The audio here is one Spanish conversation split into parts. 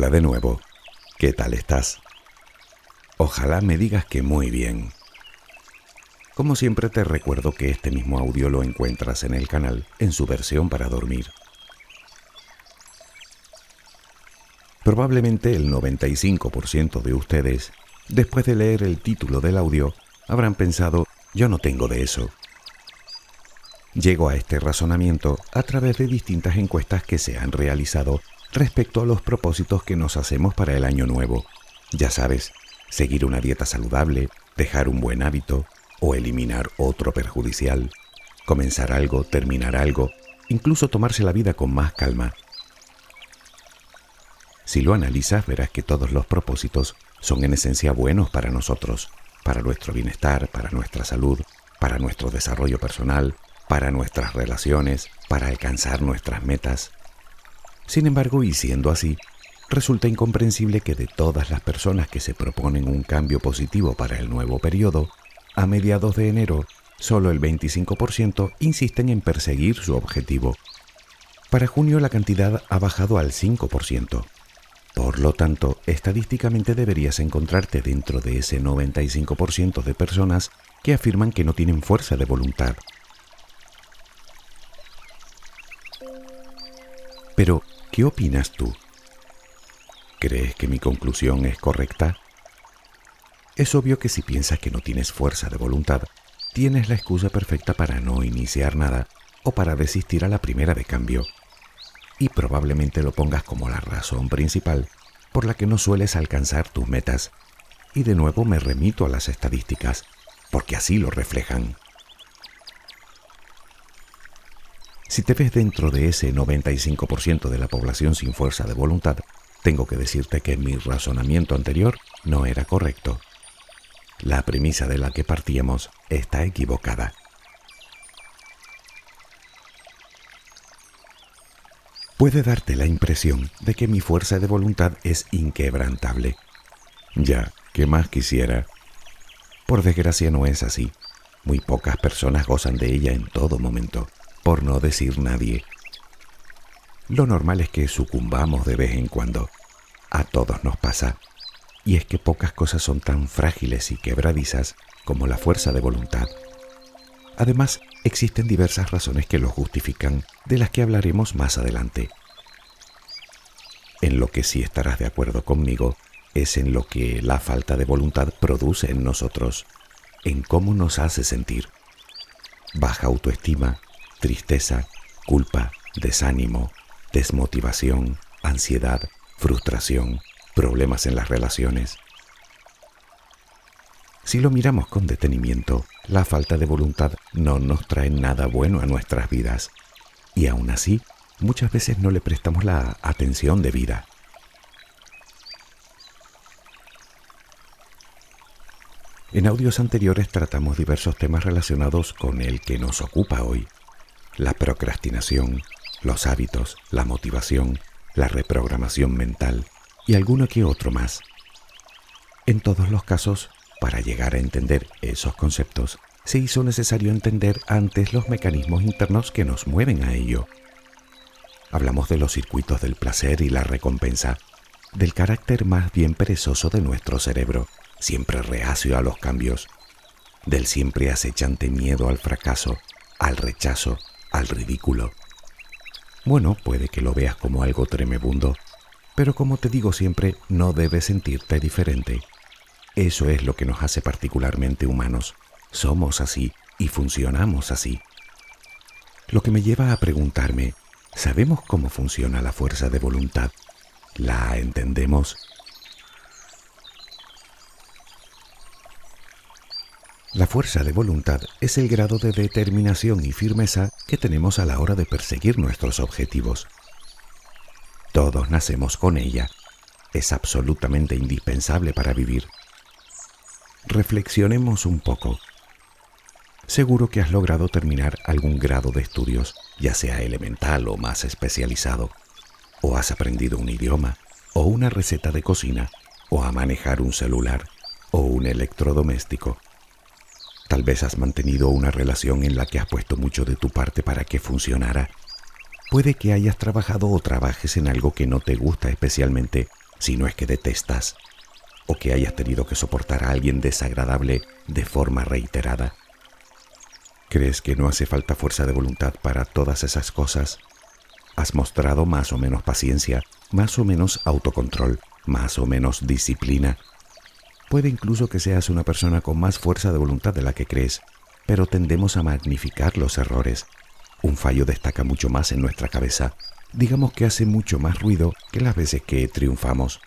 Hola de nuevo. ¿Qué tal estás? Ojalá me digas que muy bien. Como siempre te recuerdo que este mismo audio lo encuentras en el canal en su versión para dormir. Probablemente el 95% de ustedes, después de leer el título del audio, habrán pensado, yo no tengo de eso. Llego a este razonamiento a través de distintas encuestas que se han realizado respecto a los propósitos que nos hacemos para el año nuevo. Ya sabes, seguir una dieta saludable, dejar un buen hábito o eliminar otro perjudicial, comenzar algo, terminar algo, incluso tomarse la vida con más calma. Si lo analizas verás que todos los propósitos son en esencia buenos para nosotros, para nuestro bienestar, para nuestra salud, para nuestro desarrollo personal, para nuestras relaciones, para alcanzar nuestras metas. Sin embargo, y siendo así, resulta incomprensible que de todas las personas que se proponen un cambio positivo para el nuevo periodo, a mediados de enero, solo el 25% insisten en perseguir su objetivo. Para junio la cantidad ha bajado al 5%. Por lo tanto, estadísticamente deberías encontrarte dentro de ese 95% de personas que afirman que no tienen fuerza de voluntad. Pero, ¿Qué opinas tú? ¿Crees que mi conclusión es correcta? Es obvio que si piensas que no tienes fuerza de voluntad, tienes la excusa perfecta para no iniciar nada o para desistir a la primera de cambio. Y probablemente lo pongas como la razón principal por la que no sueles alcanzar tus metas. Y de nuevo me remito a las estadísticas, porque así lo reflejan. Si te ves dentro de ese 95% de la población sin fuerza de voluntad, tengo que decirte que mi razonamiento anterior no era correcto. La premisa de la que partíamos está equivocada. Puede darte la impresión de que mi fuerza de voluntad es inquebrantable. Ya, ¿qué más quisiera? Por desgracia no es así. Muy pocas personas gozan de ella en todo momento por no decir nadie. Lo normal es que sucumbamos de vez en cuando. A todos nos pasa. Y es que pocas cosas son tan frágiles y quebradizas como la fuerza de voluntad. Además, existen diversas razones que lo justifican, de las que hablaremos más adelante. En lo que sí estarás de acuerdo conmigo es en lo que la falta de voluntad produce en nosotros, en cómo nos hace sentir. Baja autoestima, tristeza, culpa, desánimo, desmotivación, ansiedad, frustración, problemas en las relaciones. Si lo miramos con detenimiento, la falta de voluntad no nos trae nada bueno a nuestras vidas y aún así muchas veces no le prestamos la atención debida. En audios anteriores tratamos diversos temas relacionados con el que nos ocupa hoy, la procrastinación, los hábitos, la motivación, la reprogramación mental y alguno que otro más. En todos los casos, para llegar a entender esos conceptos, se hizo necesario entender antes los mecanismos internos que nos mueven a ello. Hablamos de los circuitos del placer y la recompensa, del carácter más bien perezoso de nuestro cerebro, siempre reacio a los cambios, del siempre acechante miedo al fracaso, al rechazo, al ridículo. Bueno, puede que lo veas como algo tremebundo, pero como te digo siempre, no debes sentirte diferente. Eso es lo que nos hace particularmente humanos. Somos así y funcionamos así. Lo que me lleva a preguntarme, ¿sabemos cómo funciona la fuerza de voluntad? ¿La entendemos? La fuerza de voluntad es el grado de determinación y firmeza que tenemos a la hora de perseguir nuestros objetivos. Todos nacemos con ella. Es absolutamente indispensable para vivir. Reflexionemos un poco. Seguro que has logrado terminar algún grado de estudios, ya sea elemental o más especializado, o has aprendido un idioma, o una receta de cocina, o a manejar un celular, o un electrodoméstico Tal vez has mantenido una relación en la que has puesto mucho de tu parte para que funcionara. Puede que hayas trabajado o trabajes en algo que no te gusta especialmente, si no es que detestas, o que hayas tenido que soportar a alguien desagradable de forma reiterada. ¿Crees que no hace falta fuerza de voluntad para todas esas cosas? ¿Has mostrado más o menos paciencia, más o menos autocontrol, más o menos disciplina? Puede incluso que seas una persona con más fuerza de voluntad de la que crees, pero tendemos a magnificar los errores. Un fallo destaca mucho más en nuestra cabeza. Digamos que hace mucho más ruido que las veces que triunfamos.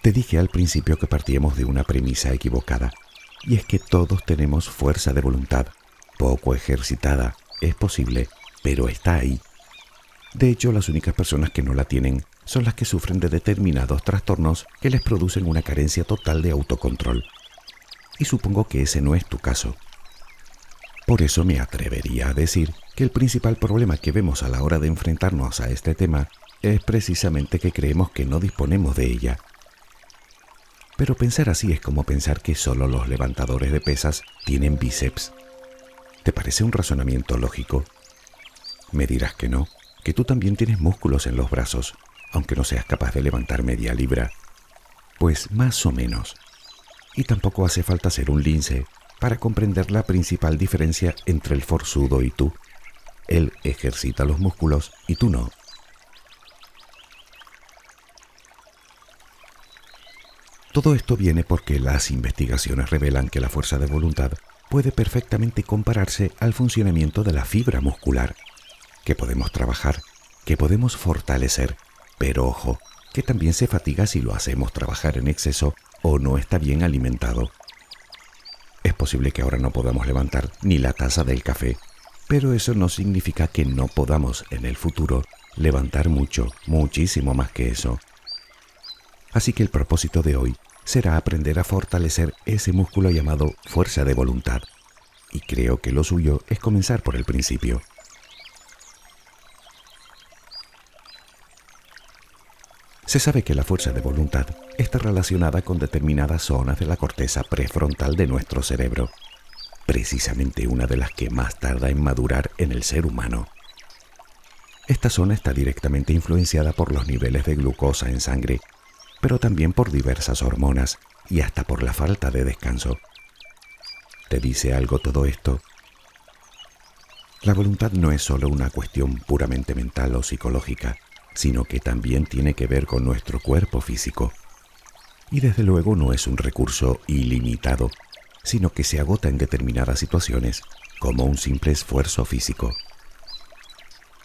Te dije al principio que partíamos de una premisa equivocada, y es que todos tenemos fuerza de voluntad, poco ejercitada, es posible, pero está ahí. De hecho, las únicas personas que no la tienen son las que sufren de determinados trastornos que les producen una carencia total de autocontrol. Y supongo que ese no es tu caso. Por eso me atrevería a decir que el principal problema que vemos a la hora de enfrentarnos a este tema es precisamente que creemos que no disponemos de ella pero pensar así es como pensar que solo los levantadores de pesas tienen bíceps. ¿Te parece un razonamiento lógico? Me dirás que no, que tú también tienes músculos en los brazos, aunque no seas capaz de levantar media libra. Pues más o menos. Y tampoco hace falta ser un lince para comprender la principal diferencia entre el forzudo y tú. Él ejercita los músculos y tú no. Todo esto viene porque las investigaciones revelan que la fuerza de voluntad puede perfectamente compararse al funcionamiento de la fibra muscular, que podemos trabajar, que podemos fortalecer, pero ojo, que también se fatiga si lo hacemos trabajar en exceso o no está bien alimentado. Es posible que ahora no podamos levantar ni la taza del café, pero eso no significa que no podamos en el futuro levantar mucho, muchísimo más que eso. Así que el propósito de hoy será aprender a fortalecer ese músculo llamado fuerza de voluntad. Y creo que lo suyo es comenzar por el principio. Se sabe que la fuerza de voluntad está relacionada con determinadas zonas de la corteza prefrontal de nuestro cerebro, precisamente una de las que más tarda en madurar en el ser humano. Esta zona está directamente influenciada por los niveles de glucosa en sangre pero también por diversas hormonas y hasta por la falta de descanso. ¿Te dice algo todo esto? La voluntad no es solo una cuestión puramente mental o psicológica, sino que también tiene que ver con nuestro cuerpo físico. Y desde luego no es un recurso ilimitado, sino que se agota en determinadas situaciones, como un simple esfuerzo físico.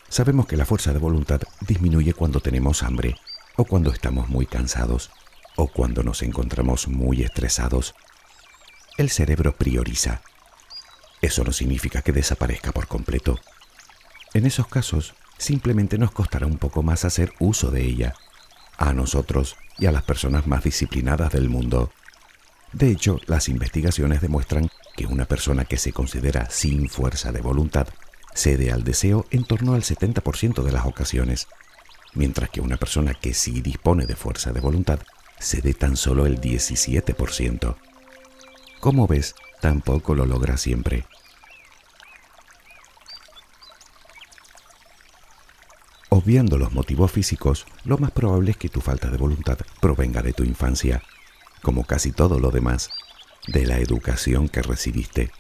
Sabemos que la fuerza de voluntad disminuye cuando tenemos hambre o cuando estamos muy cansados, o cuando nos encontramos muy estresados. El cerebro prioriza. Eso no significa que desaparezca por completo. En esos casos, simplemente nos costará un poco más hacer uso de ella, a nosotros y a las personas más disciplinadas del mundo. De hecho, las investigaciones demuestran que una persona que se considera sin fuerza de voluntad cede al deseo en torno al 70% de las ocasiones mientras que una persona que sí dispone de fuerza de voluntad cede tan solo el 17%. Como ves, tampoco lo logra siempre. Obviando los motivos físicos, lo más probable es que tu falta de voluntad provenga de tu infancia, como casi todo lo demás, de la educación que recibiste.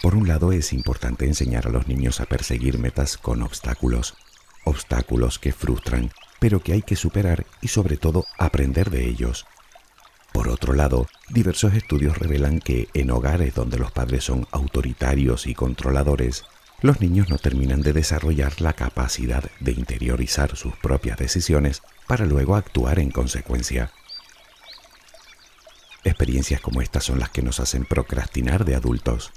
Por un lado es importante enseñar a los niños a perseguir metas con obstáculos, obstáculos que frustran, pero que hay que superar y sobre todo aprender de ellos. Por otro lado, diversos estudios revelan que en hogares donde los padres son autoritarios y controladores, los niños no terminan de desarrollar la capacidad de interiorizar sus propias decisiones para luego actuar en consecuencia. Experiencias como estas son las que nos hacen procrastinar de adultos.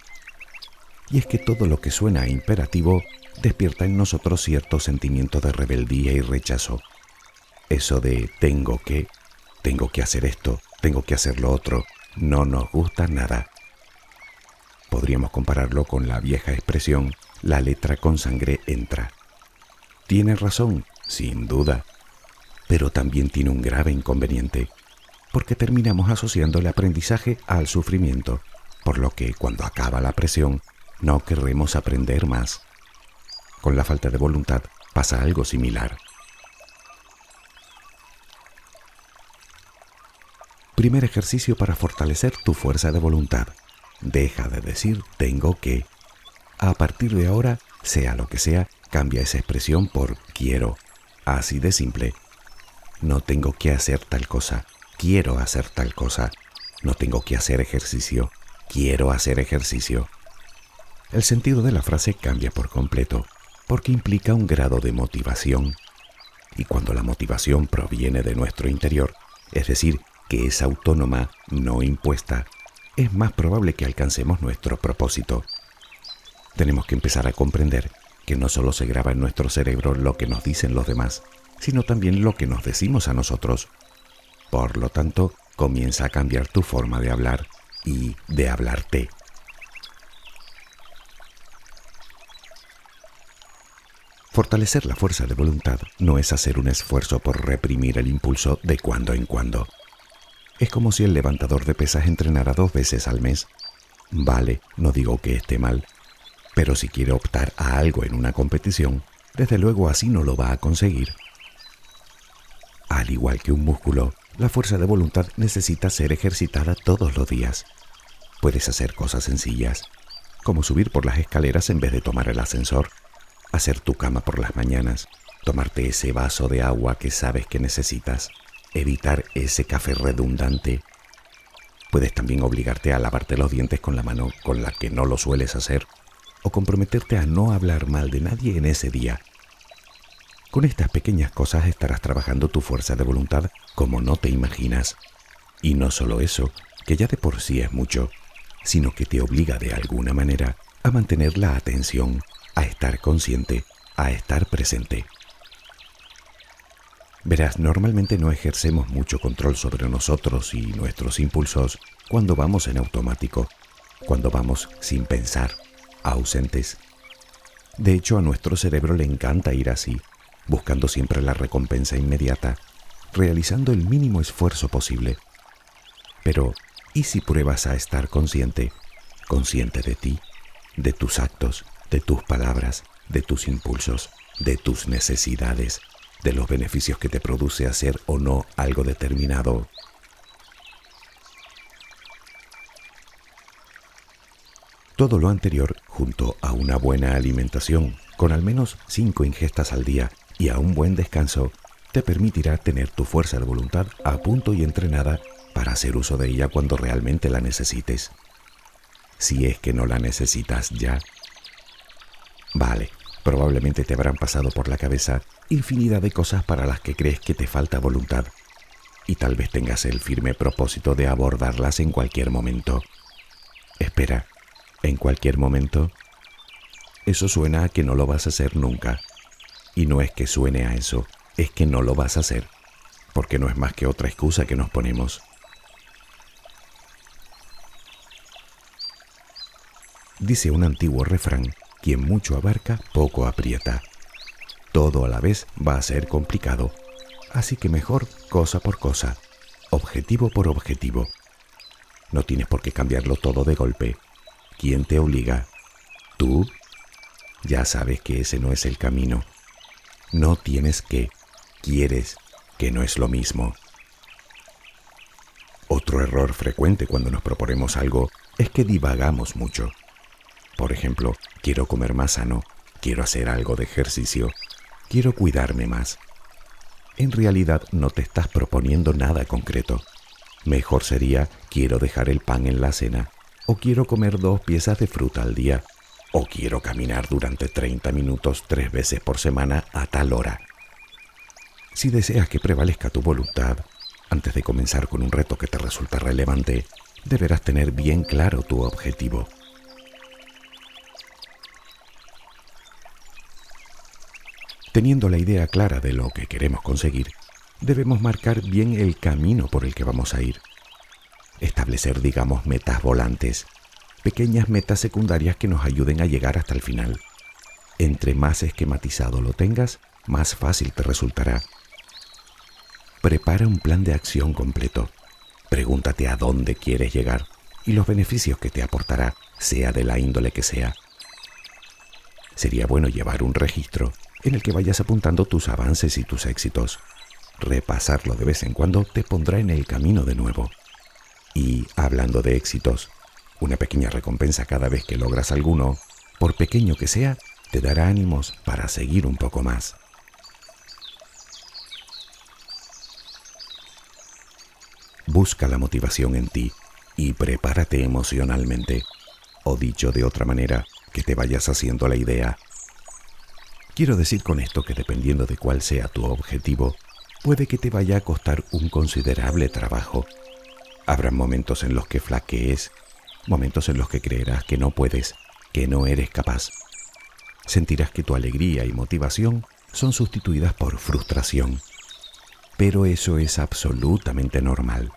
Y es que todo lo que suena imperativo despierta en nosotros cierto sentimiento de rebeldía y rechazo. Eso de tengo que, tengo que hacer esto, tengo que hacer lo otro, no nos gusta nada. Podríamos compararlo con la vieja expresión, la letra con sangre entra. Tiene razón, sin duda, pero también tiene un grave inconveniente, porque terminamos asociando el aprendizaje al sufrimiento, por lo que cuando acaba la presión, no querremos aprender más. Con la falta de voluntad pasa algo similar. Primer ejercicio para fortalecer tu fuerza de voluntad. Deja de decir tengo que. A partir de ahora, sea lo que sea, cambia esa expresión por quiero. Así de simple. No tengo que hacer tal cosa, quiero hacer tal cosa. No tengo que hacer ejercicio, quiero hacer ejercicio. El sentido de la frase cambia por completo, porque implica un grado de motivación. Y cuando la motivación proviene de nuestro interior, es decir, que es autónoma, no impuesta, es más probable que alcancemos nuestro propósito. Tenemos que empezar a comprender que no solo se graba en nuestro cerebro lo que nos dicen los demás, sino también lo que nos decimos a nosotros. Por lo tanto, comienza a cambiar tu forma de hablar y de hablarte. Fortalecer la fuerza de voluntad no es hacer un esfuerzo por reprimir el impulso de cuando en cuando. Es como si el levantador de pesas entrenara dos veces al mes. Vale, no digo que esté mal, pero si quiere optar a algo en una competición, desde luego así no lo va a conseguir. Al igual que un músculo, la fuerza de voluntad necesita ser ejercitada todos los días. Puedes hacer cosas sencillas, como subir por las escaleras en vez de tomar el ascensor, hacer tu cama por las mañanas, tomarte ese vaso de agua que sabes que necesitas, evitar ese café redundante. Puedes también obligarte a lavarte los dientes con la mano con la que no lo sueles hacer o comprometerte a no hablar mal de nadie en ese día. Con estas pequeñas cosas estarás trabajando tu fuerza de voluntad como no te imaginas. Y no solo eso, que ya de por sí es mucho, sino que te obliga de alguna manera a mantener la atención, a estar consciente, a estar presente. Verás, normalmente no ejercemos mucho control sobre nosotros y nuestros impulsos cuando vamos en automático, cuando vamos sin pensar, ausentes. De hecho, a nuestro cerebro le encanta ir así, buscando siempre la recompensa inmediata, realizando el mínimo esfuerzo posible. Pero, ¿y si pruebas a estar consciente? Consciente de ti, de tus actos, de tus palabras, de tus impulsos, de tus necesidades, de los beneficios que te produce hacer o no algo determinado. Todo lo anterior, junto a una buena alimentación, con al menos 5 ingestas al día y a un buen descanso, te permitirá tener tu fuerza de voluntad a punto y entrenada para hacer uso de ella cuando realmente la necesites. Si es que no la necesitas ya. Vale, Probablemente te habrán pasado por la cabeza infinidad de cosas para las que crees que te falta voluntad y tal vez tengas el firme propósito de abordarlas en cualquier momento. Espera, ¿en cualquier momento? Eso suena a que no lo vas a hacer nunca. Y no es que suene a eso, es que no lo vas a hacer, porque no es más que otra excusa que nos ponemos. Dice un antiguo refrán quien mucho abarca, poco aprieta. Todo a la vez va a ser complicado, así que mejor cosa por cosa, objetivo por objetivo. No tienes por qué cambiarlo todo de golpe. ¿Quién te obliga? ¿Tú? Ya sabes que ese no es el camino. No tienes que, quieres, que no es lo mismo. Otro error frecuente cuando nos proponemos algo es que divagamos mucho. Por ejemplo, quiero comer más sano, quiero hacer algo de ejercicio, quiero cuidarme más. En realidad no te estás proponiendo nada concreto. Mejor sería quiero dejar el pan en la cena, o quiero comer dos piezas de fruta al día, o quiero caminar durante 30 minutos tres veces por semana a tal hora. Si deseas que prevalezca tu voluntad, antes de comenzar con un reto que te resulta relevante, deberás tener bien claro tu objetivo. Teniendo la idea clara de lo que queremos conseguir, debemos marcar bien el camino por el que vamos a ir. Establecer, digamos, metas volantes, pequeñas metas secundarias que nos ayuden a llegar hasta el final. Entre más esquematizado lo tengas, más fácil te resultará. Prepara un plan de acción completo. Pregúntate a dónde quieres llegar y los beneficios que te aportará, sea de la índole que sea. sería bueno llevar un registro en el que vayas apuntando tus avances y tus éxitos. Repasarlo de vez en cuando te pondrá en el camino de nuevo. Y hablando de éxitos, una pequeña recompensa cada vez que logras alguno, por pequeño que sea, te dará ánimos para seguir un poco más. Busca la motivación en ti y prepárate emocionalmente, o dicho de otra manera, que te vayas haciendo la idea. Quiero decir con esto que dependiendo de cuál sea tu objetivo, puede que te vaya a costar un considerable trabajo. Habrá momentos en los que flaquees, momentos en los que creerás que no puedes, que no eres capaz. Sentirás que tu alegría y motivación son sustituidas por frustración. Pero eso es absolutamente normal.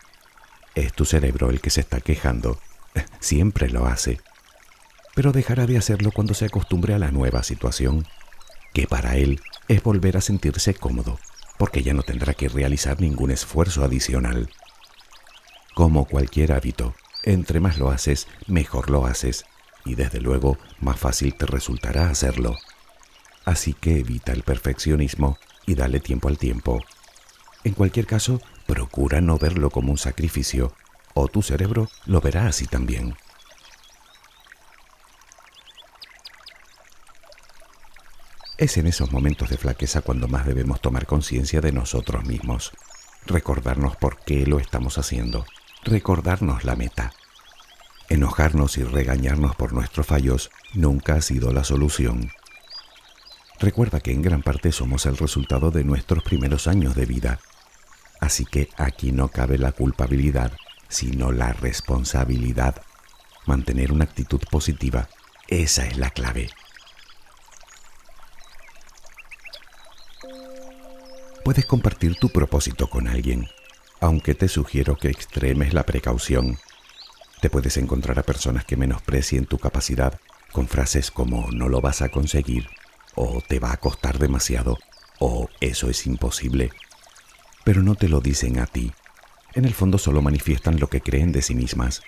Es tu cerebro el que se está quejando. Siempre lo hace. Pero dejará de hacerlo cuando se acostumbre a la nueva situación, que para él es volver a sentirse cómodo, porque ya no tendrá que realizar ningún esfuerzo adicional. Como cualquier hábito, entre más lo haces, mejor lo haces, y desde luego más fácil te resultará hacerlo. Así que evita el perfeccionismo y dale tiempo al tiempo. En cualquier caso, procura no verlo como un sacrificio, o tu cerebro lo verá así también. Es en esos momentos de flaqueza cuando más debemos tomar conciencia de nosotros mismos, recordarnos por qué lo estamos haciendo, recordarnos la meta. Enojarnos y regañarnos por nuestros fallos nunca ha sido la solución. Recuerda que en gran parte somos el resultado de nuestros primeros años de vida Así que aquí no cabe la culpabilidad, sino la responsabilidad. Mantener una actitud positiva, esa es la clave. Puedes compartir tu propósito con alguien, aunque te sugiero que extremes la precaución. Te puedes encontrar a personas que menosprecien tu capacidad con frases como no lo vas a conseguir, o te va a costar demasiado, o eso es imposible, pero no te lo dicen a ti. En el fondo solo manifiestan lo que creen de sí mismas.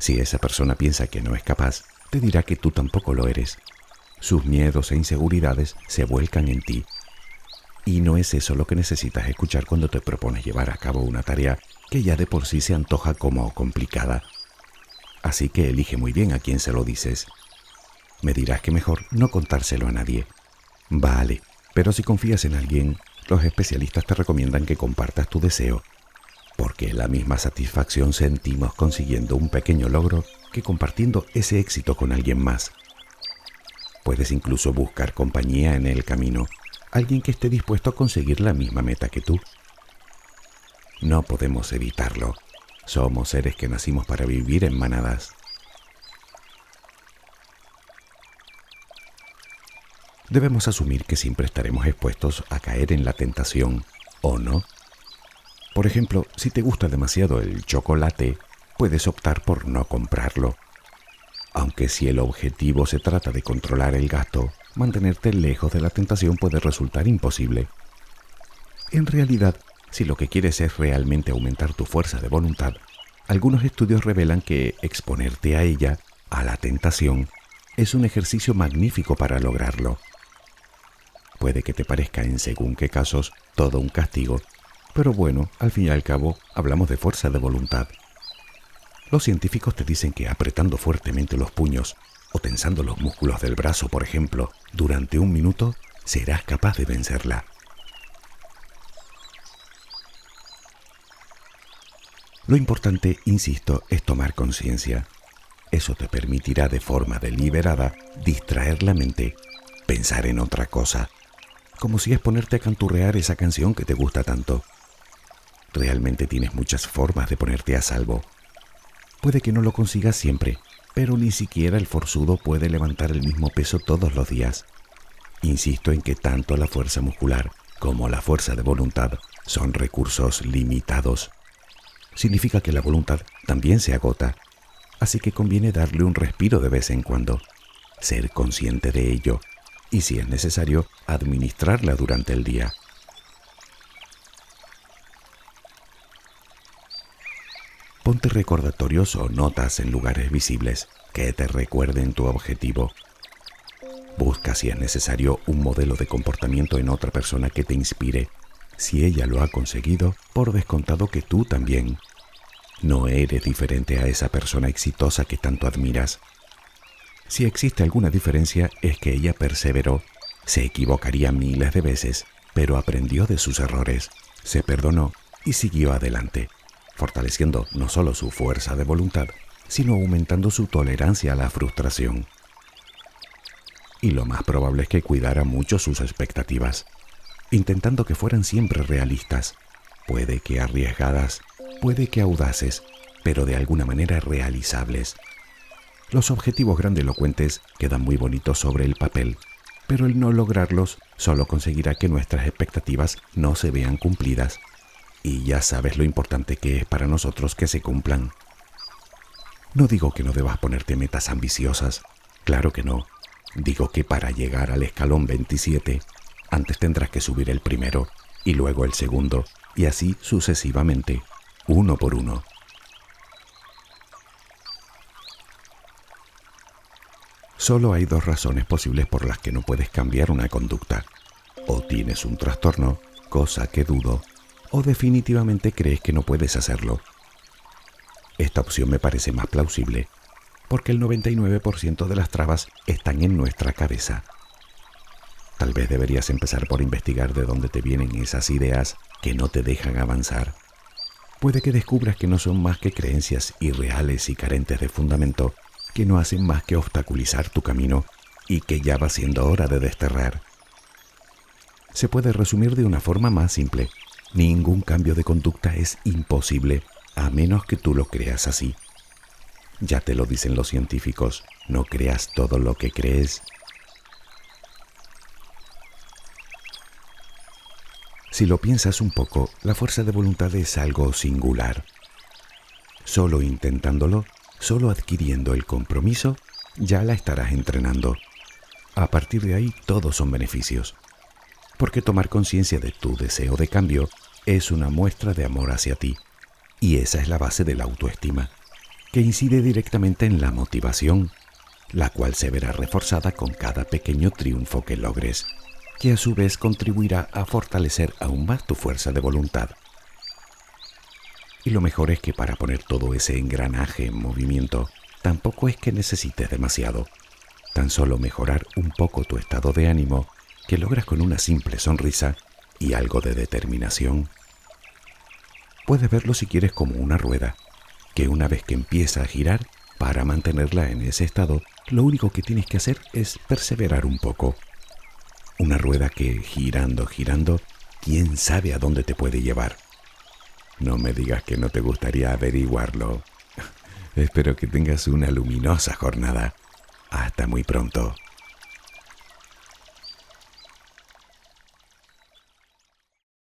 Si esa persona piensa que no es capaz, te dirá que tú tampoco lo eres. Sus miedos e inseguridades se vuelcan en ti. Y no es eso lo que necesitas escuchar cuando te propones llevar a cabo una tarea que ya de por sí se antoja como complicada. Así que elige muy bien a quién se lo dices. Me dirás que mejor no contárselo a nadie. Vale, pero si confías en alguien, los especialistas te recomiendan que compartas tu deseo, porque la misma satisfacción sentimos consiguiendo un pequeño logro que compartiendo ese éxito con alguien más. Puedes incluso buscar compañía en el camino, alguien que esté dispuesto a conseguir la misma meta que tú. No podemos evitarlo. Somos seres que nacimos para vivir en manadas. debemos asumir que siempre estaremos expuestos a caer en la tentación, ¿o no? Por ejemplo, si te gusta demasiado el chocolate, puedes optar por no comprarlo. Aunque si el objetivo se trata de controlar el gasto, mantenerte lejos de la tentación puede resultar imposible. En realidad, si lo que quieres es realmente aumentar tu fuerza de voluntad, algunos estudios revelan que exponerte a ella, a la tentación, es un ejercicio magnífico para lograrlo. Puede que te parezca en según qué casos todo un castigo, pero bueno, al fin y al cabo hablamos de fuerza de voluntad. Los científicos te dicen que apretando fuertemente los puños o tensando los músculos del brazo, por ejemplo, durante un minuto, serás capaz de vencerla. Lo importante, insisto, es tomar conciencia. Eso te permitirá de forma deliberada distraer la mente, pensar en otra cosa, como si es ponerte a canturrear esa canción que te gusta tanto. Realmente tienes muchas formas de ponerte a salvo. Puede que no lo consigas siempre, pero ni siquiera el forzudo puede levantar el mismo peso todos los días. Insisto en que tanto la fuerza muscular como la fuerza de voluntad son recursos limitados. Significa que la voluntad también se agota, así que conviene darle un respiro de vez en cuando, ser consciente de ello y si es necesario, administrarla durante el día. Ponte recordatorios o notas en lugares visibles que te recuerden tu objetivo. Busca si es necesario un modelo de comportamiento en otra persona que te inspire. Si ella lo ha conseguido, por descontado que tú también. No eres diferente a esa persona exitosa que tanto admiras. Si existe alguna diferencia es que ella perseveró, se equivocaría miles de veces, pero aprendió de sus errores, se perdonó y siguió adelante, fortaleciendo no solo su fuerza de voluntad, sino aumentando su tolerancia a la frustración. Y lo más probable es que cuidara mucho sus expectativas, intentando que fueran siempre realistas, puede que arriesgadas, puede que audaces, pero de alguna manera realizables. Los objetivos grandilocuentes quedan muy bonitos sobre el papel, pero el no lograrlos solo conseguirá que nuestras expectativas no se vean cumplidas. Y ya sabes lo importante que es para nosotros que se cumplan. No digo que no debas ponerte metas ambiciosas, claro que no. Digo que para llegar al escalón 27, antes tendrás que subir el primero y luego el segundo, y así sucesivamente, uno por uno. Solo hay dos razones posibles por las que no puedes cambiar una conducta. O tienes un trastorno, cosa que dudo, o definitivamente crees que no puedes hacerlo, esta opción me parece más plausible, porque el 99% de las trabas están en nuestra cabeza. Tal vez deberías empezar por investigar de dónde te vienen esas ideas que no te dejan avanzar. Puede que descubras que no son más que creencias irreales y carentes de fundamento que no hacen más que obstaculizar tu camino y que ya va siendo hora de desterrar. Se puede resumir de una forma más simple. Ningún cambio de conducta es imposible a menos que tú lo creas así. Ya te lo dicen los científicos, no creas todo lo que crees. Si lo piensas un poco, la fuerza de voluntad es algo singular. Solo intentándolo, solo adquiriendo el compromiso, ya la estarás entrenando. A partir de ahí, todos son beneficios. Porque tomar conciencia de tu deseo de cambio es una muestra de amor hacia ti. Y esa es la base de la autoestima, que incide directamente en la motivación, la cual se verá reforzada con cada pequeño triunfo que logres, que a su vez contribuirá a fortalecer aún más tu fuerza de voluntad. Y lo mejor es que para poner todo ese engranaje en movimiento, tampoco es que necesites demasiado. Tan solo mejorar un poco tu estado de ánimo, que logras con una simple sonrisa y algo de determinación. Puedes verlo si quieres como una rueda, que una vez que empieza a girar, para mantenerla en ese estado, lo único que tienes que hacer es perseverar un poco. Una rueda que, girando, girando, quién sabe a dónde te puede llevar. No me digas que no te gustaría averiguarlo. Espero que tengas una luminosa jornada. Hasta muy pronto.